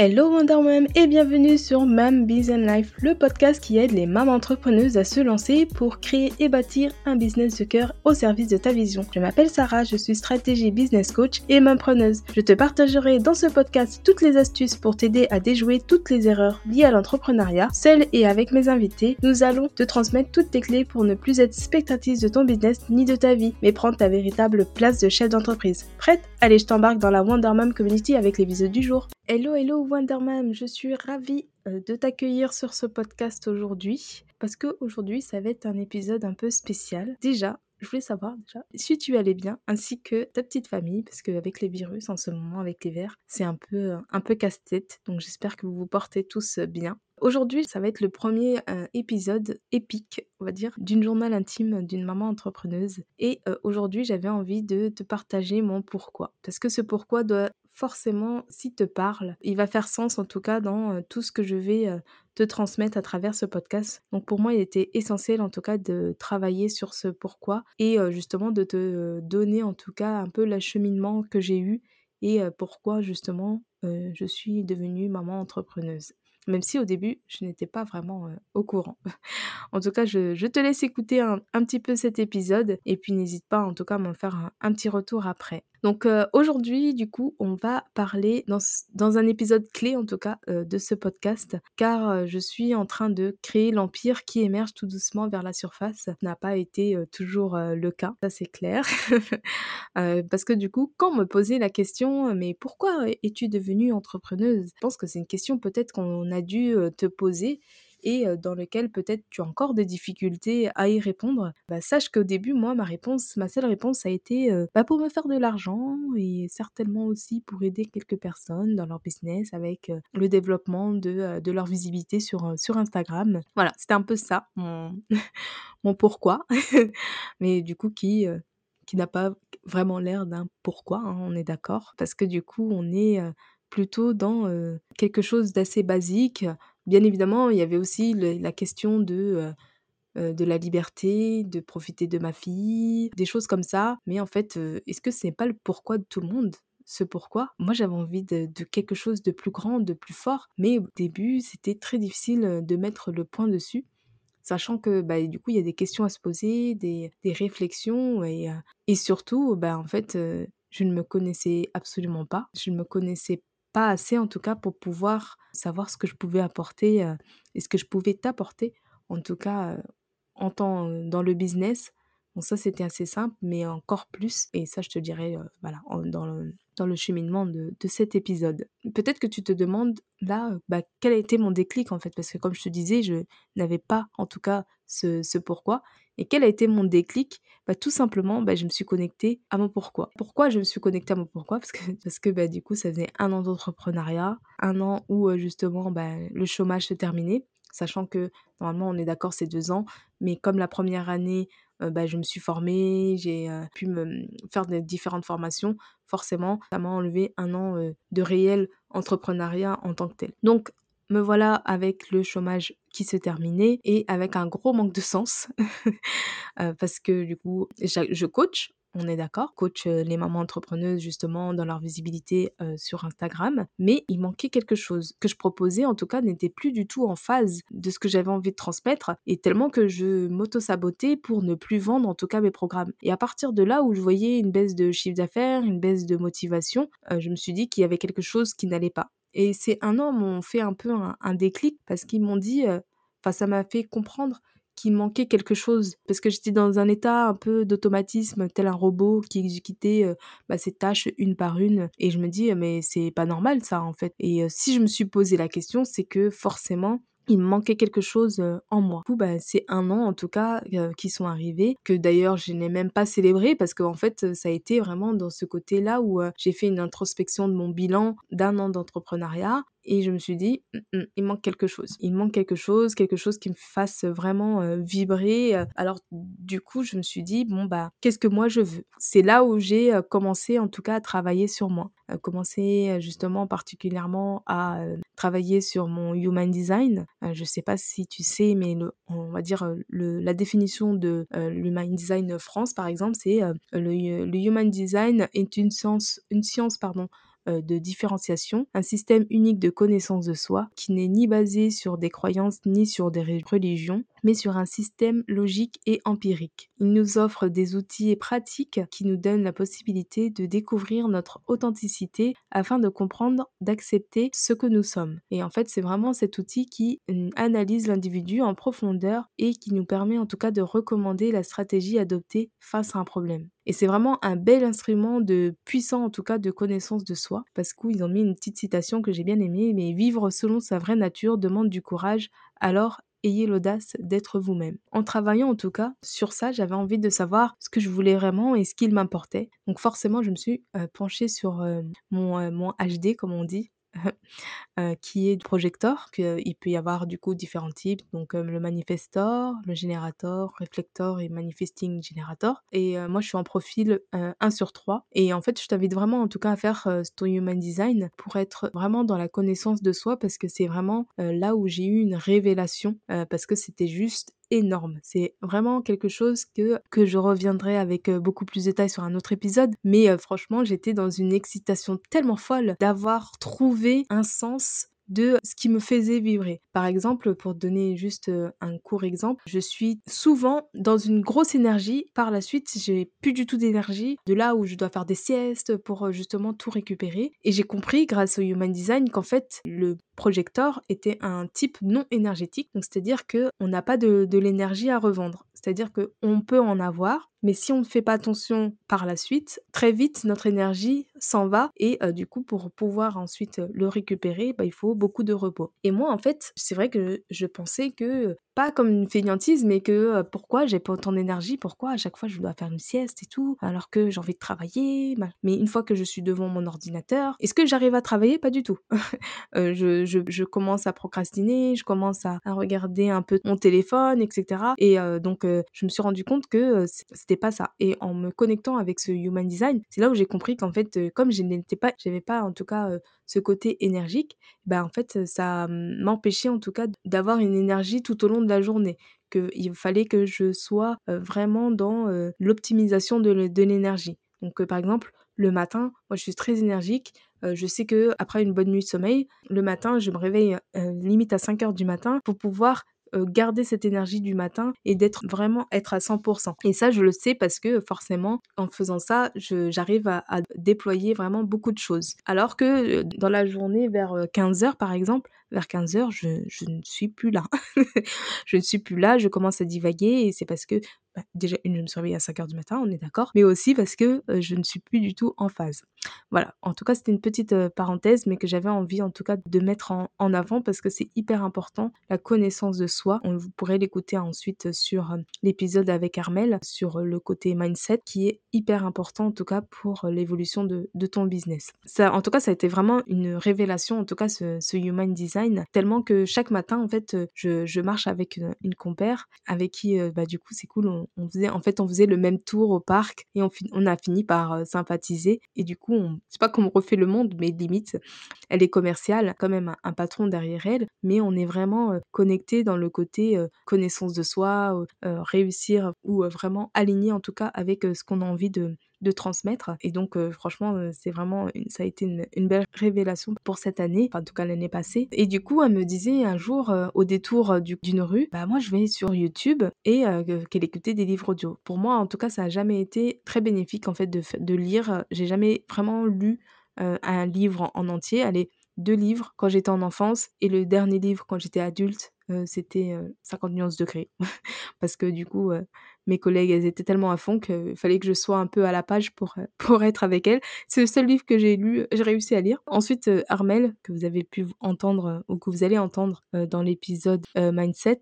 Hello Wonder Mom et bienvenue sur Mam Business Life, le podcast qui aide les mamans entrepreneuses à se lancer pour créer et bâtir un business de cœur au service de ta vision. Je m'appelle Sarah, je suis stratégie business coach et mampreneuse. Je te partagerai dans ce podcast toutes les astuces pour t'aider à déjouer toutes les erreurs liées à l'entrepreneuriat. Seule et avec mes invités, nous allons te transmettre toutes tes clés pour ne plus être spectatrice de ton business ni de ta vie, mais prendre ta véritable place de chef d'entreprise. Prête? Allez, je t'embarque dans la Wonder Mom Community avec l'épisode du jour. Hello, hello Wonderman, je suis ravie euh, de t'accueillir sur ce podcast aujourd'hui parce que aujourd'hui ça va être un épisode un peu spécial. Déjà, je voulais savoir déjà si tu allais bien ainsi que ta petite famille parce qu'avec les virus en ce moment avec l'hiver, c'est un peu un peu casse-tête. Donc j'espère que vous vous portez tous bien. Aujourd'hui, ça va être le premier euh, épisode épique, on va dire, d'une journal intime d'une maman entrepreneuse. Et euh, aujourd'hui, j'avais envie de te partager mon pourquoi. Parce que ce pourquoi doit forcément, s'il te parle, il va faire sens en tout cas dans tout ce que je vais te transmettre à travers ce podcast. Donc pour moi, il était essentiel en tout cas de travailler sur ce pourquoi et justement de te donner en tout cas un peu l'acheminement que j'ai eu et pourquoi justement je suis devenue maman entrepreneuse même si au début, je n'étais pas vraiment au courant. en tout cas, je, te laisse écouter un, petit peu cet épisode et puis n'hésite pas en tout cas à m'en faire un petit retour après. Donc euh, aujourd'hui, du coup, on va parler dans, un épisode clé en tout cas euh, de ce podcast, car euh, je suis en train de créer l'empire qui émerge tout doucement vers la surface. Ça n'a pas été toujours le cas, ça c'est clair. parce que du coup, quand me posait la question, mais pourquoi es-tu devenue entrepreneuse? Je pense que c'est une question peut-être qu'on a dû te poser et dans lequel peut-être tu as encore des difficultés à y répondre, bah, sache qu'au début, moi, ma réponse, ma seule réponse a été bah, pour me faire de l'argent et certainement aussi pour aider quelques personnes dans leur business avec le développement de, de leur visibilité sur, sur Instagram. Voilà, c'était un peu ça, mon, mon pourquoi, mais du coup qui qui n'a pas vraiment l'air d'un pourquoi, hein, on est d'accord, parce que du coup on est plutôt dans quelque chose d'assez basique, Bien évidemment, il y avait aussi la question de, de la liberté, de profiter de ma fille, des choses comme ça. Mais en fait, est-ce que ce n'est pas le pourquoi de tout le monde ce pourquoi? Moi, j'avais envie de, quelque chose de plus grand, de plus fort, mais au début, c'était très difficile de mettre le point dessus, sachant que bah, du coup, il y a des questions à se poser, des, réflexions, et, et surtout, bah, en fait, je ne me connaissais absolument pas. Je ne me connaissais pas assez en tout cas pour pouvoir savoir ce que je pouvais apporter et ce que je pouvais t'apporter, en tout cas en temps dans le business. Bon, ça c'était assez simple, mais encore plus, et ça je te dirais voilà, dans, le, dans le cheminement de, de cet épisode. Peut-être que tu te demandes là, bah, quel a été mon déclic en fait, parce que comme je te disais, je n'avais pas en tout cas ce, ce pourquoi. Et quel a été mon déclic? Bah, Tout simplement, bah, je me suis connectée à mon pourquoi. Pourquoi je me suis connectée à mon pourquoi? Parce que, parce que bah, du coup, ça faisait un an d'entrepreneuriat, un an où justement bah, le chômage se terminait, sachant que normalement, on est d'accord, c'est deux ans, mais comme la première année, bah, je me suis formée, j'ai pu me faire des différentes formations, forcément, ça m'a enlevé un an de réel entrepreneuriat en tant que tel. Donc, me voilà avec le chômage qui se terminait et avec un gros manque de sens parce que du coup je coach on est d'accord, coach les mamans entrepreneuses justement dans leur visibilité sur Instagram, mais il manquait quelque chose que je proposais en tout cas n'était plus du tout en phase de ce que j'avais envie de transmettre et tellement que je m'auto-sabotais pour ne plus vendre en tout cas mes programmes. Et à partir de là où je voyais une baisse de chiffre d'affaires, une baisse de motivation, je me suis dit qu'il y avait quelque chose qui n'allait pas. Et ces un an m'ont fait un peu un, déclic parce qu'ils m'ont dit, enfin ça m'a fait comprendre qu'il manquait quelque chose. Parce que j'étais dans un état un peu d'automatisme tel un robot qui exécutait bah, ses tâches une par une. Et je me dis mais c'est pas normal ça en fait. Et si je me suis posé la question c'est que forcément il manquait quelque chose en moi. Du coup, bah, c'est un an en tout cas qui sont arrivés, que d'ailleurs je n'ai même pas célébré parce qu'en fait ça a été vraiment dans ce côté-là où j'ai fait une introspection de mon bilan d'un an d'entrepreneuriat et je me suis dit, «Mmh, mmh, il manque quelque chose. Il manque quelque chose, quelque chose qui me fasse vraiment vibrer. Alors du coup, je me suis dit, bon, bah, qu'est-ce que moi je veux? C'est là où j'ai commencé en tout cas à travailler sur moi. À commencer justement particulièrement à travailler sur mon human design. je ne sais pas si tu sais, mais on va dire le, la définition de l'human design France, par exemple, c'est le, le, human design est une science, une science pardon, de différenciation, un système unique de connaissance de soi qui n'est ni basé sur des croyances ni sur des religions, mais sur un système logique et empirique. Il nous offre des outils et pratiques qui nous donnent la possibilité de découvrir notre authenticité afin de comprendre, d'accepter ce que nous sommes. Et en fait, c'est vraiment cet outil qui hum, analyse l'individu en profondeur et qui nous permet en tout cas de recommander la stratégie adoptée face à un problème. Et c'est vraiment un bel instrument de puissant, en tout cas, de connaissance de soi, parce qu'ils ont mis une petite citation que j'ai bien aimée, mais vivre selon sa vraie nature demande du courage, alors ayez l'audace d'être vous-même. En travaillant en tout cas sur ça, j'avais envie de savoir ce que je voulais vraiment et ce qu'il m'importait. Donc forcément, je me suis euh, penchée sur euh, mon, euh, mon HD, comme on dit, Euh, qui est projector. il peut y avoir du coup différents types, donc le manifestor, le générateur, reflector et manifesting generator. Et moi, je suis en profil 1 sur 3. Et en fait, je t'invite vraiment en tout cas à faire ton human design pour être vraiment dans la connaissance de soi parce que c'est vraiment là où j'ai eu une révélation parce que c'était juste C'est vraiment quelque chose que, que je reviendrai avec beaucoup plus de détails sur un autre épisode. Mais franchement, j'étais dans une excitation tellement folle d'avoir trouvé un sens de ce qui me faisait vibrer. Par exemple, pour donner juste un court exemple, je suis souvent dans une grosse énergie. Par la suite, j'ai plus du tout d'énergie. De là où je dois faire des siestes pour justement tout récupérer. Et j'ai compris grâce au Human Design qu'en fait, le projecteur était un type non énergétique. Donc, c'est-à-dire qu'on n'a pas de, de l'énergie à revendre. C'est-à-dire qu'on peut en avoir, mais si on ne fait pas attention par la suite, très vite notre énergie s'en va et du coup pour pouvoir ensuite le récupérer, bah, il faut beaucoup de repos. Et moi en fait, c'est vrai que je pensais que pas comme une fainéantise, mais que pourquoi j'ai pas autant d'énergie, pourquoi à chaque fois je dois faire une sieste et tout, alors que j'ai envie de travailler. Mais une fois que je suis devant mon ordinateur, est-ce que j'arrive à travailler? Pas du tout. je, je, commence à procrastiner, je commence à, regarder un peu mon téléphone, etc. Et donc je me suis rendu compte que c'était pas ça. Et en me connectant avec ce Human Design, c'est là où j'ai compris qu'en fait, comme je n'étais pas, j'avais pas en tout cas ce côté énergique, bah en fait, ça m'empêchait en tout cas d'avoir une énergie tout au long de la journée. Qu'il fallait que je sois vraiment dans l'optimisation de l'énergie. Donc, par exemple, le matin, moi je suis très énergique. je sais que après une bonne nuit de sommeil, le matin, je me réveille limite à 5 heures du matin pour pouvoir garder cette énergie du matin et d'être vraiment être à 100%. Et ça, je le sais parce que forcément, en faisant ça, j'arrive à, déployer vraiment beaucoup de choses. Alors que dans la journée, vers 15h par exemple, vers 15h, je, je ne suis plus là. je ne suis plus là, je commence à divaguer et c'est parce que bah, déjà, une, je me suis réveillée à 5h du matin, on est d'accord, mais aussi parce que je ne suis plus du tout en phase. Voilà, en tout cas, c'était une petite parenthèse, mais que j'avais envie en tout cas de mettre en, avant parce que c'est hyper important, la connaissance de soi. On, vous pourrez l'écouter ensuite sur l'épisode avec Armel, sur le côté mindset, qui est hyper important en tout cas pour l'évolution de, ton business. Ça, en tout cas, ça a été vraiment une révélation, en tout cas, ce, ce Human Design, tellement que chaque matin, en fait, je, marche avec une, compère avec qui, bah, du coup, c'est cool, on, faisait, en fait, on faisait le même tour au parc et on, on a fini par sympathiser. Et du coup, c'est pas qu'on refait le monde, mais limite, elle est commerciale, quand même un, patron derrière elle, mais on est vraiment connecté dans le côté connaissance de soi, réussir ou vraiment aligné en tout cas avec ce qu'on a envie de, de transmettre. Et donc, franchement, c'est vraiment, ça a été une, belle révélation pour cette année, en tout cas l'année passée. Et du coup, elle me disait un jour, au détour d'une rue, bah moi, je vais sur YouTube et qu'elle écoutait des livres audio. Pour moi, en tout cas, ça a jamais été très bénéfique en fait de, lire. J'ai jamais vraiment lu un livre en, entier. Allez, deux livres quand j'étais en enfance et le dernier livre quand j'étais adulte, c'était 50 nuances de gris. Parce que du coup, mes collègues, elles étaient tellement à fond qu'il fallait que je sois un peu à la page pour, pour être avec elles. C'est le seul livre que j'ai lu, j'ai réussi à lire. Ensuite, Armel, que vous avez pu entendre ou que vous allez entendre dans l'épisode Mindset,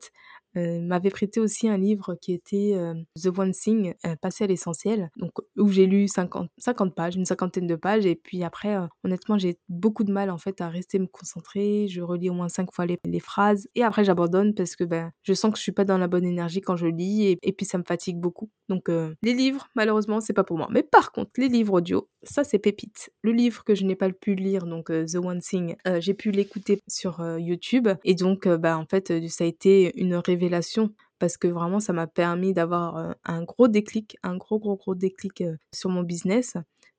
euh, m'avait prêté aussi un livre qui était euh, The One Thing, euh, Passer à l'essentiel, donc où j'ai lu 50, 50 pages, une cinquantaine de pages, et puis après, honnêtement, j'ai beaucoup de mal en fait à rester me concentrer. Je relis au moins cinq fois les, les phrases, et après j'abandonne parce que ben, je sens que je suis pas dans la bonne énergie quand je lis, et, et puis ça me fatigue beaucoup. Donc les livres, malheureusement, c'est pas pour moi. Mais par contre, les livres audio, ça c'est pépite. Le livre que je n'ai pas pu lire, donc The One Thing, j'ai pu l'écouter sur YouTube, et donc bah en fait, ça a été une révélation parce que vraiment ça m'a permis d'avoir un gros déclic, un gros gros gros déclic sur mon business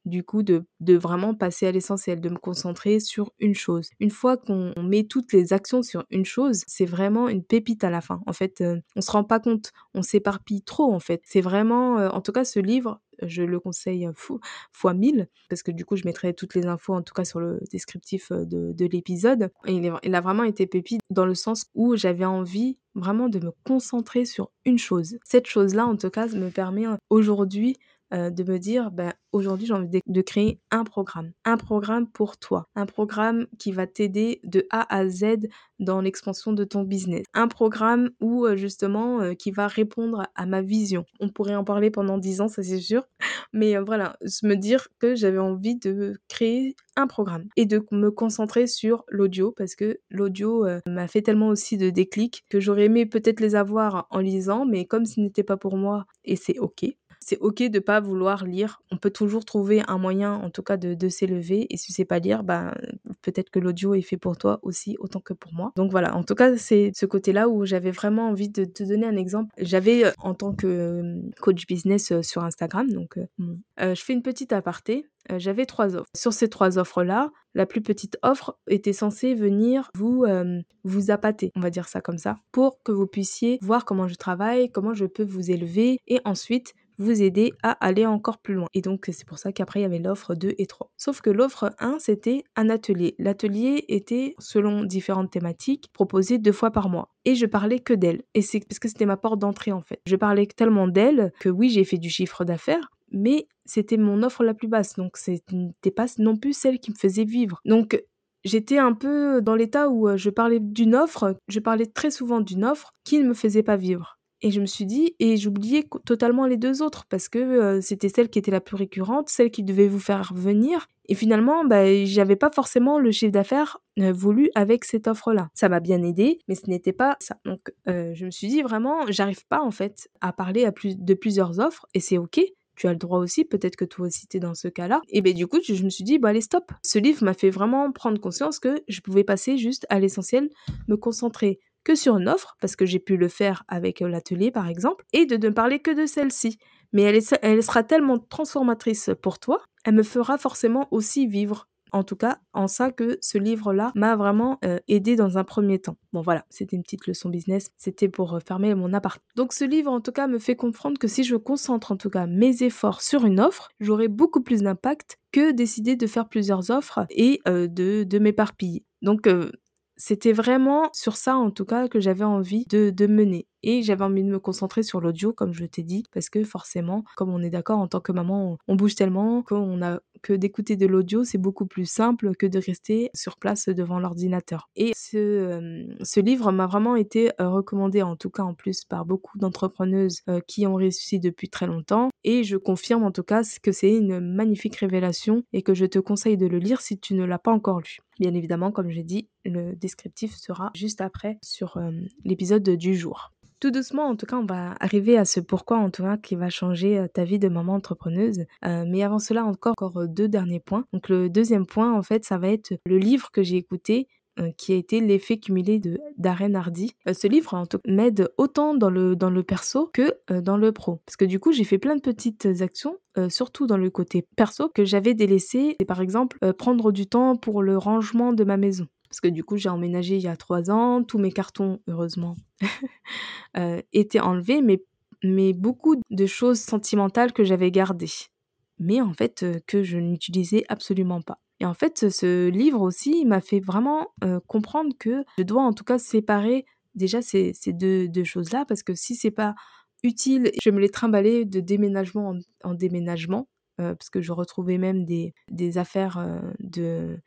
du coup de, de vraiment passer à l'essentiel, de me concentrer sur une chose. Une fois qu'on met toutes les actions sur une chose, c'est vraiment une pépite à la fin. En fait, on se rend pas compte, on s'éparpille trop en fait. C'est vraiment, en tout cas, ce livre, je le conseille fou, fois 1000 parce que du coup je mettrai toutes les infos en tout cas sur le descriptif de, de l'épisode. Et il, il, a vraiment été pépite dans le sens où j'avais envie vraiment de me concentrer sur une chose. Cette chose là en tout cas me permet aujourd'hui euh, de me dire, ben, aujourd'hui j'ai envie de, de, créer un programme, un programme pour toi, un programme qui va t'aider de A à Z dans l'expansion de ton business, un programme où euh, justement euh, qui va répondre à ma vision. On pourrait en parler pendant 10 ans, ça c'est sûr, mais euh, voilà, me dire que j'avais envie de créer un programme et de me concentrer sur l'audio parce que l'audio m'a fait tellement aussi de déclics que j'aurais aimé peut-être les avoir en lisant, mais comme ce n'était pas pour moi et c'est ok, c'est ok de pas vouloir lire. On peut toujours trouver un moyen, en tout cas, de, de s'élever. Et si tu sais pas lire, bah, peut-être que l'audio est fait pour toi aussi, autant que pour moi. Donc voilà, en tout cas, c'est ce côté-là où j'avais vraiment envie de te donner un exemple. J'avais, euh, en tant que euh, coach business euh, sur Instagram, donc je fais une petite aparté. J'avais trois offres. Sur ces trois offres-là, la plus petite offre était censée venir vous, vous appâter, on va dire ça comme ça, pour que vous puissiez voir comment je travaille, comment je peux vous élever et ensuite vous aider à aller encore plus loin. Et donc, c'est pour ça qu'après, il y avait l'offre 2 et 3. Sauf que l'offre 1, c'était un atelier. L'atelier était, selon différentes thématiques, proposé deux fois par mois. Et je parlais que d'elle. Et c'est parce que c'était ma porte d'entrée, en fait. Je parlais tellement d'elle que oui, j'ai fait du chiffre d'affaires, mais c'était mon offre la plus basse. Donc, c'était pas non plus celle qui me faisait vivre. Donc, j'étais un peu dans l'état où je parlais d'une offre, je parlais très souvent d'une offre qui ne me faisait pas vivre. Et je me suis dit, et j'oubliais totalement les deux autres parce que euh, c'était celle qui était la plus récurrente, celle qui devait vous faire venir. Et finalement, bah, j'avais pas forcément le chiffre d'affaires euh, voulu avec cette offre-là. Ça m'a bien aidé, mais ce n'était pas ça. Donc, euh, je me suis dit vraiment, j'arrive pas en fait à parler à plus, de plusieurs offres et c'est ok tu as le droit aussi, peut-être que toi aussi t'es dans ce cas-là. Et ben du coup, je me suis dit, bah allez, stop. Ce livre m'a fait vraiment prendre conscience que je pouvais passer juste à l'essentiel, me concentrer que sur une offre, parce que j'ai pu le faire avec euh, l'atelier par exemple, et de ne parler que de celle-ci. Mais elle, est, elle sera tellement transformatrice pour toi, elle me fera forcément aussi vivre en tout cas, en ça que ce livre-là m'a vraiment euh, aidé dans un premier temps. Bon voilà, c'était une petite leçon business, c'était pour euh, fermer mon appart. Donc ce livre en tout cas me fait comprendre que si je concentre en tout cas mes efforts sur une offre, j'aurai beaucoup plus d'impact que décider de faire plusieurs offres et de, de m'éparpiller. Donc c'était vraiment sur ça en tout cas que j'avais envie de, de mener. Et j'avais envie de me concentrer sur l'audio, comme je t'ai dit, parce que forcément, comme on est d'accord, en tant que maman, on, bouge tellement qu'on a que d'écouter de l'audio, c'est beaucoup plus simple que de rester sur place devant l'ordinateur. Et ce, euh, livre m'a vraiment été euh, recommandé, en tout cas en plus, par beaucoup d'entrepreneuses euh, qui ont réussi depuis très longtemps. Et je confirme en tout cas que c'est une magnifique révélation et que je te conseille de le lire si tu ne l'as pas encore lu. Bien évidemment, comme j'ai dit, le descriptif sera juste après sur l'épisode du jour. Tout doucement, en tout cas, on va arriver à ce pourquoi, en tout cas, qui va changer euh, ta vie de maman entrepreneuse. Euh, mais avant cela, encore, encore deux derniers points. Donc, le deuxième point, en fait, ça va être le livre que j'ai écouté euh, qui a été l'effet cumulé de Darren Hardy. Euh, ce livre en tout m'aide autant dans le, dans le perso que euh, dans le pro. Parce que du coup, j'ai fait plein de petites actions, surtout dans le côté perso, que j'avais délaissé. Et par exemple, prendre du temps pour le rangement de ma maison. Parce que du coup, j'ai emménagé il y a trois ans, tous mes cartons, heureusement, étaient enlevés, mais, beaucoup de choses sentimentales que j'avais gardées. Mais en fait, que je n'utilisais absolument pas. Et en fait, ce livre aussi m'a fait vraiment euh, comprendre que je dois en tout cas séparer déjà ces, deux, choses-là, parce que si c'est pas utile, je me les trimballer de déménagement en, en déménagement, euh, parce que je retrouvais même des, affaires euh, de,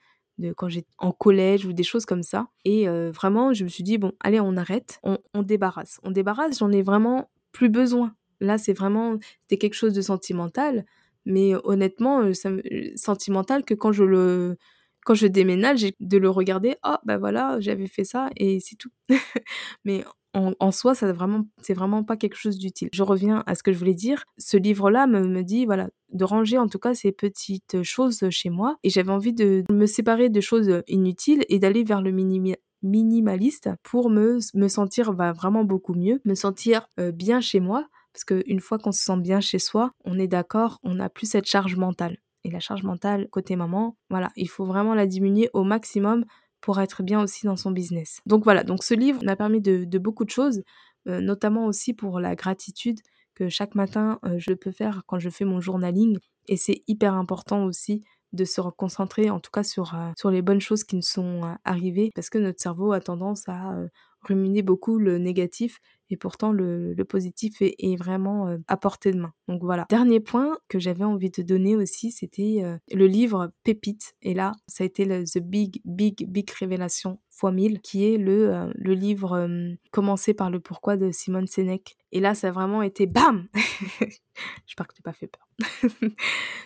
quand j'étais en collège ou des choses comme ça. Et vraiment, je me suis dit, bon, allez, on arrête, on, débarrasse. On débarrasse, j'en ai vraiment plus besoin. Là, c'est vraiment, c'était quelque chose de sentimental. Mais honnêtement, ça me sentimental que quand je le quand je déménage, de le regarder, oh bah voilà, j'avais fait ça et c'est tout. Mais en, soi, ça c'est vraiment pas quelque chose d'utile. Je reviens à ce que je voulais dire. Ce livre-là me, dit, voilà, de ranger en tout cas ces petites choses chez moi. Et j'avais envie de me séparer de choses inutiles et d'aller vers le minimaliste pour me, sentir bah, vraiment beaucoup mieux, me sentir bien chez moi parce qu'une fois qu'on se sent bien chez soi, on est d'accord, on n'a plus cette charge mentale. Et la charge mentale côté maman, voilà, il faut vraiment la diminuer au maximum pour être bien aussi dans son business. Donc voilà, donc ce livre m'a permis de, beaucoup de choses, euh, notamment aussi pour la gratitude que chaque matin euh, je peux faire quand je fais mon journaling. Et c'est hyper important aussi de se concentrer en tout cas sur, euh, sur les bonnes choses qui nous sont arrivées parce que notre cerveau a tendance à ruminer beaucoup le négatif et pourtant le, positif est, vraiment euh, à portée de main. Donc voilà. Dernier point que j'avais envie de donner aussi, c'était euh, le livre Pépite. Et là, ça a été The Big, Big, Big Révélation fois 1000, qui est le, euh, le livre Commencé par le pourquoi de Simone Sénèque. Et là, ça a vraiment été BAM J'espère que tu pas fait peur.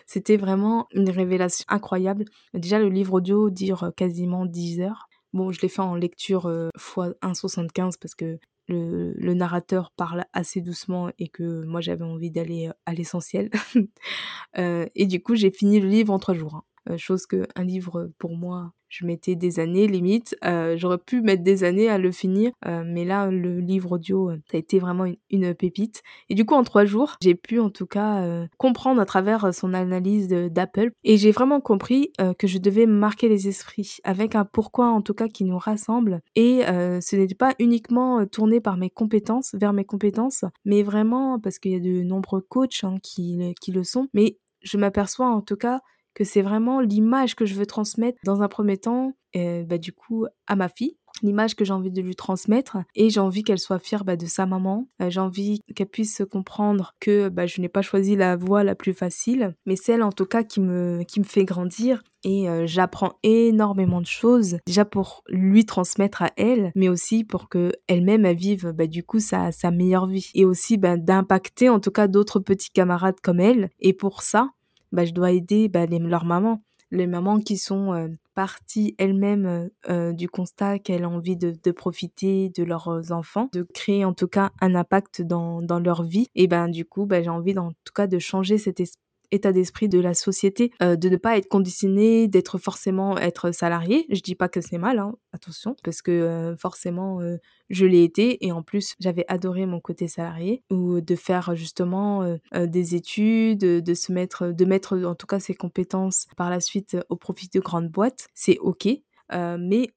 c'était vraiment une révélation incroyable. Déjà, le livre audio dure quasiment 10 heures. Bon, je l'ai fait en lecture x 1,75 parce que le, narrateur parle assez doucement et que moi j'avais envie d'aller à l'essentiel. et du coup, j'ai fini le livre en trois jours. Hein. Chose que un livre pour moi je mettais des années limite euh, j'aurais pu mettre des années à le finir euh, mais là le livre audio ça a été vraiment une, pépite. Et du coup en trois jours j'ai pu en tout cas comprendre à travers son analyse d'Apple. Et j'ai vraiment compris que je devais marquer les esprits avec un pourquoi en tout cas qui nous rassemble. Et ce n'était pas uniquement tourné par mes compétences vers mes compétences mais vraiment parce qu'il y a de nombreux coachs hein, qui le sont. Mais je m'aperçois en tout cas que c'est vraiment l'image que je veux transmettre dans un premier temps, euh, bah, du coup, à ma fille l'image que j'ai envie de lui transmettre et j'ai envie qu'elle soit fière bah, de sa maman. Euh, j'ai envie qu'elle puisse comprendre que bah, je n'ai pas choisi la voie la plus facile, mais celle en tout cas qui me, qui me fait grandir et euh, j'apprends énormément de choses déjà pour lui transmettre à elle, mais aussi pour que elle-même elle vive du coup sa, sa meilleure vie et aussi d'impacter en tout cas d'autres petits camarades comme elle. Et pour ça, bah, je dois aider bah, les, leurs mamans, les mamans qui sont euh, parties elles-mêmes euh, euh, du constat qu'elles ont envie de, profiter de leurs enfants, de créer en tout cas un impact dans, dans leur vie. Et ben du coup, bah, j'ai envie en tout cas de changer cet esprit état d'esprit de la société, euh, de ne pas être conditionné, d'être forcément être salarié. Je dis pas que c'est mal, hein, attention, parce que euh, forcément euh, je l'ai été et en plus j'avais adoré mon côté salarié ou de faire justement des études, de se mettre, de mettre en tout cas ses compétences par la suite au profit de grandes boîtes, c'est ok. mais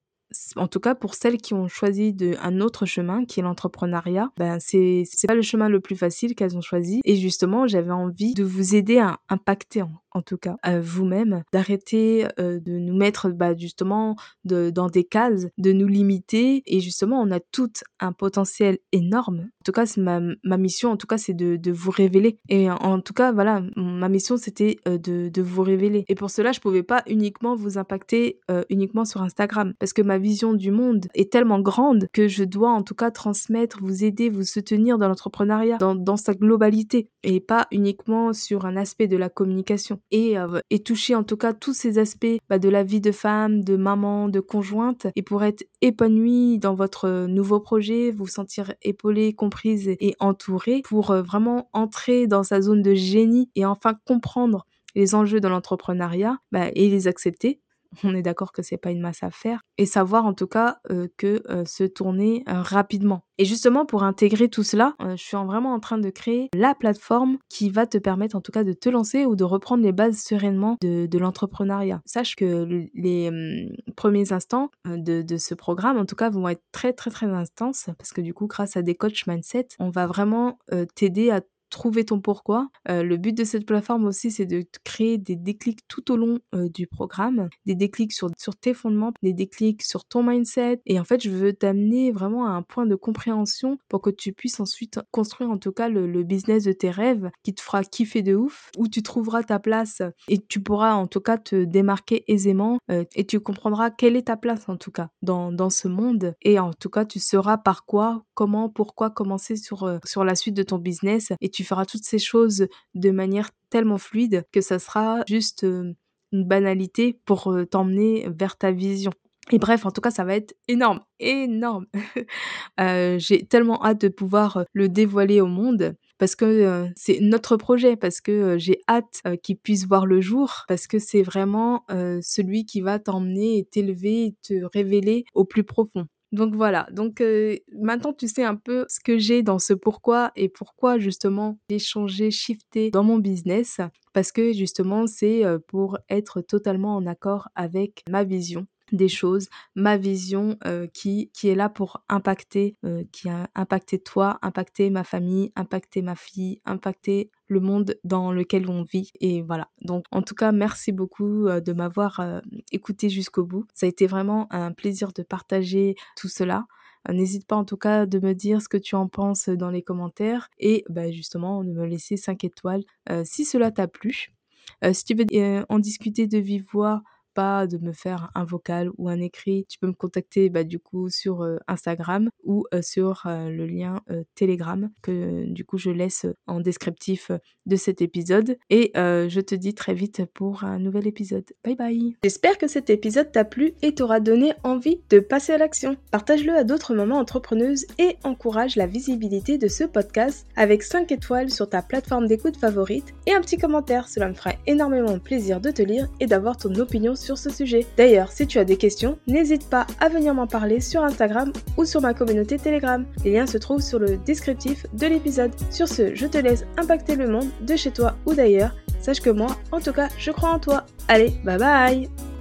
en tout cas pour celles qui ont choisi un autre chemin qui est l'entrepreneuriat, ben c'est c'est pas le chemin le plus facile qu'elles ont choisi. Et justement j'avais envie de vous aider à impacter en, en tout cas à vous-même, d'arrêter euh, de nous mettre bah, justement dans des cases, de nous limiter. Et justement on a tout un potentiel énorme. En tout cas ma, mission, en tout cas c'est de, vous révéler. Et en, tout cas voilà ma mission c'était euh, de, vous révéler. Et pour cela je pouvais pas uniquement vous impacter euh, uniquement sur Instagram. Parce que ma vision du monde est tellement grande que je dois en tout cas transmettre, vous aider, vous soutenir dans l'entrepreneuriat, dans, sa globalité. Et pas uniquement sur un aspect de la communication et, euh, et toucher en tout cas tous ces aspects bah, de la vie de femme, de maman, de conjointe et pour être épanouie dans votre nouveau projet, vous sentir épaulée, comprise et entourée pour euh, vraiment entrer dans sa zone de génie et enfin comprendre les enjeux de l'entrepreneuriat bah, et les accepter on est d'accord que c'est pas une masse à faire et savoir en tout cas euh, que euh, se tourner euh, rapidement. Et justement pour intégrer tout cela, je suis vraiment en train de créer la plateforme qui va te permettre en tout cas de te lancer ou de reprendre les bases sereinement de, l'entrepreneuriat. Sache que les hum, premiers instants de, ce programme en tout cas vont être très très très intenses parce que du coup grâce à des coachs mindset, on va vraiment t'aider à trouver ton pourquoi. Euh, le but de cette plateforme aussi, c'est de créer des déclics tout au long euh, du programme, des déclics sur, sur tes fondements, des déclics sur ton mindset. Et en fait, je veux t'amener vraiment à un point de compréhension pour que tu puisses ensuite construire en tout cas le, business de tes rêves qui te fera kiffer de ouf, où tu trouveras ta place et tu pourras en tout cas te démarquer aisément euh, et tu comprendras quelle est ta place en tout cas dans, dans ce monde. Et en tout cas, tu sauras par quoi, comment, pourquoi commencer sur, sur la suite de ton business et tu feras toutes ces choses de manière tellement fluide que ça sera juste euh, une banalité pour euh, t'emmener vers ta vision. Et bref, en tout cas, ça va être énorme, énorme. Euh, j'ai tellement hâte de pouvoir le dévoiler au monde parce que c'est notre projet, parce que j'ai hâte qu'il puisse voir le jour, parce que c'est vraiment celui qui va t'emmener et t'élever et te révéler au plus profond. Donc voilà, donc maintenant tu sais un peu ce que j'ai dans ce pourquoi et pourquoi justement j'ai changé, shifté dans mon business. Parce que justement c'est pour être totalement en accord avec ma vision des choses, ma vision qui, qui est là pour impacter, qui a impacté toi, impacter ma famille, impacter ma fille, impacter le monde dans lequel on vit. Et voilà. Donc, en tout cas, merci beaucoup de m'avoir écouté jusqu'au bout. Ça a été vraiment un plaisir de partager tout cela. N'hésite pas en tout cas de me dire ce que tu en penses dans les commentaires et bah, justement de me laisser 5 étoiles si cela t'a plu. si tu veux en discuter de vive de me faire un vocal ou un écrit, tu peux me contacter bah, du coup sur Instagram ou sur le lien Telegram que du coup je laisse en descriptif de cet épisode. Et je te dis très vite pour un nouvel épisode. Bye bye J'espère que cet épisode t'a plu et t'aura donné envie de passer à l'action. Partage-le à d'autres mamans entrepreneuses et encourage la visibilité de ce podcast avec 5 étoiles sur ta plateforme d'écoute favorite et un petit commentaire. Cela me fera énormément plaisir de te lire et d'avoir ton opinion ce sujet. D'ailleurs, si tu as des questions, n'hésite pas à venir m'en parler sur Instagram ou sur ma communauté Telegram. Les liens se trouvent sur le descriptif de l'épisode. Sur ce, je te laisse impacter le monde de chez toi ou d'ailleurs. Sache que moi, en tout cas, je crois en toi. Allez, bye bye